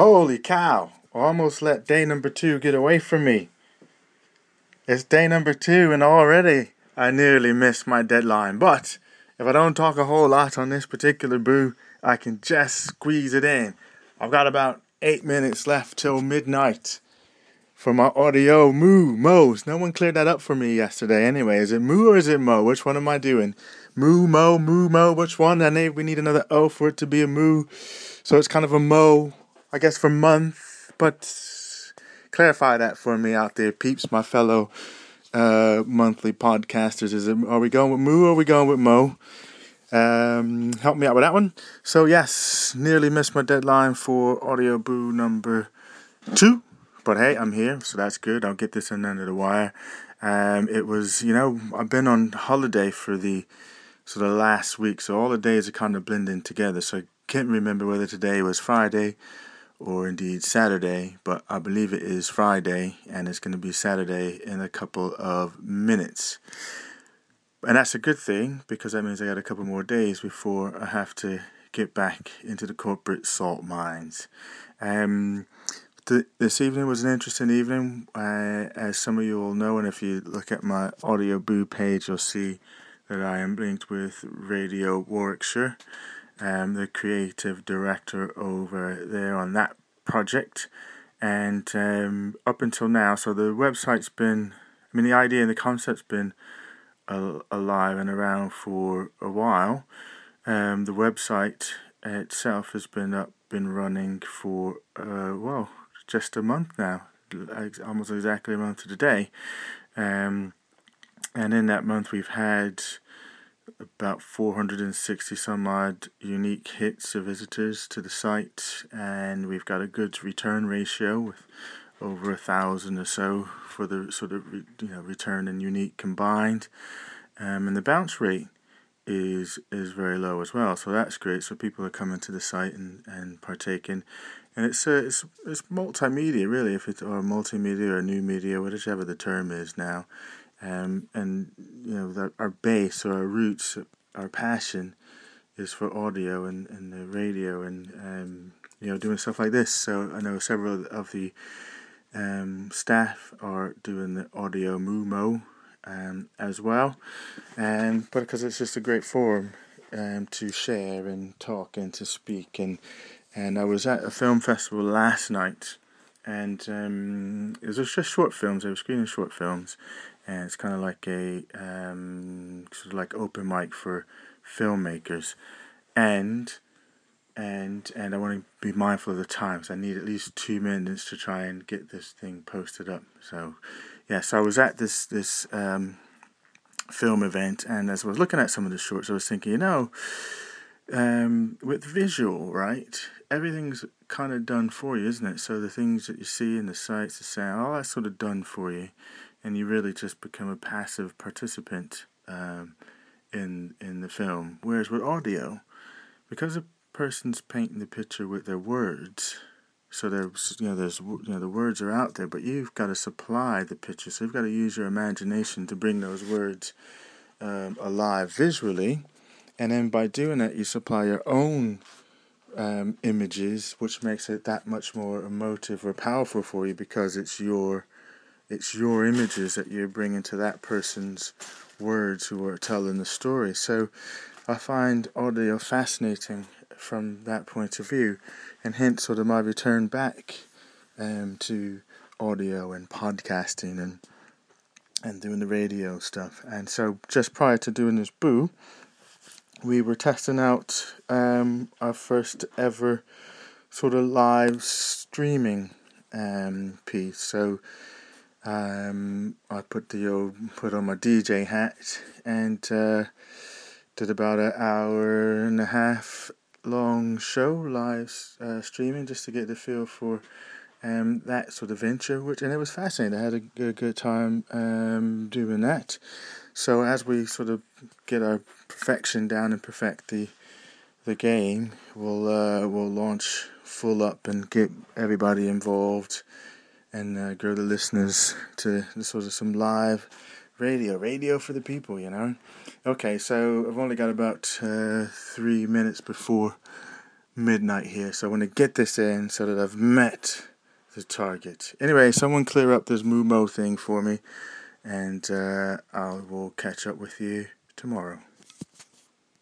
Holy cow! Almost let day number two get away from me. It's day number two, and already I nearly missed my deadline. But if I don't talk a whole lot on this particular boo, I can just squeeze it in. I've got about eight minutes left till midnight for my audio moo mo's. No one cleared that up for me yesterday. Anyway, is it moo or is it mo? Which one am I doing? Moo mo moo mo. Which one? I need we need another o for it to be a moo. So it's kind of a mo, I guess, for month. But clarify that for me out there, peeps, my fellow uh, monthly podcasters. Is it are we going with moo or are we going with mo? Um, help me out with that one. So yes, nearly missed my deadline for audio boo number two. But hey, I'm here, so that's good. I'll get this in under the wire. Um, it was, you know, I've been on holiday for the sort of last week, so all the days are kind of blending together. So I can't remember whether today was Friday or indeed Saturday, but I believe it is Friday, and it's going to be Saturday in a couple of minutes. And that's a good thing because that means I got a couple more days before I have to get back into the corporate salt mines. Um, this evening was an interesting evening, uh, as some of you will know, and if you look at my Audio Boo page, you'll see that I am linked with Radio Warwickshire. Um, the creative director over there on that project, and um, up until now, so the website's been, I mean, the idea and the concept's been alive and around for a while. Um, the website itself has been up, been running for uh, well just a month now, almost exactly a month to the day. Um, and in that month, we've had about 460 some odd unique hits of visitors to the site, and we've got a good return ratio with over a thousand or so for the sort of you know return and unique combined, um, and the bounce rate is is very low as well. So that's great. So people are coming to the site and, and partaking and it's uh, it's it's multimedia really, if it's or multimedia or new media, whatever the term is now, um, and you know the, our base or our roots, our passion, is for audio and and the radio and um, you know doing stuff like this. So I know several of the um, staff are doing the audio mumo um, as well, and but because it's just a great forum um, to share and talk and to speak and and I was at a film festival last night, and um, it was just short films. They were screening short films, and it's kind of like a um, sort of like open mic for filmmakers, and and and I want to be mindful of the times. I need at least two minutes to try and get this thing posted up. So, yeah. So I was at this this um, film event, and as I was looking at some of the shorts, I was thinking, you know um, with visual, right? Everything's kind of done for you, isn't it? So the things that you see in the sights, the sound, all that's sort of done for you, and you really just become a passive participant um, in in the film. Whereas with audio, because a person's painting the picture with their words, so there's you know there's you know the words are out there, but you've got to supply the picture. So you've got to use your imagination to bring those words um, alive visually and then by doing that, you supply your own um, images, which makes it that much more emotive or powerful for you because it's your it's your images that you're bringing to that person's words who are telling the story. So I find audio fascinating from that point of view, and hence sort of my return back um, to audio and podcasting and and doing the radio stuff. And so just prior to doing this boo, we were testing out um, our first ever sort of live streaming um, piece. So um, I put the old, put on my DJ hat and uh, did about an hour and a half long show live uh, streaming just to get the feel for um, that sort of venture. Which and it was fascinating. I had a good, good time um, doing that. So as we sort of get our perfection down and perfect the the game, we'll uh, we'll launch full up and get everybody involved and uh, grow the listeners to this of some live radio, radio for the people, you know. Okay, so I've only got about uh, three minutes before midnight here, so I want to get this in so that I've met the target. Anyway, someone clear up this Mumo thing for me, and uh, I will catch up with you tomorrow.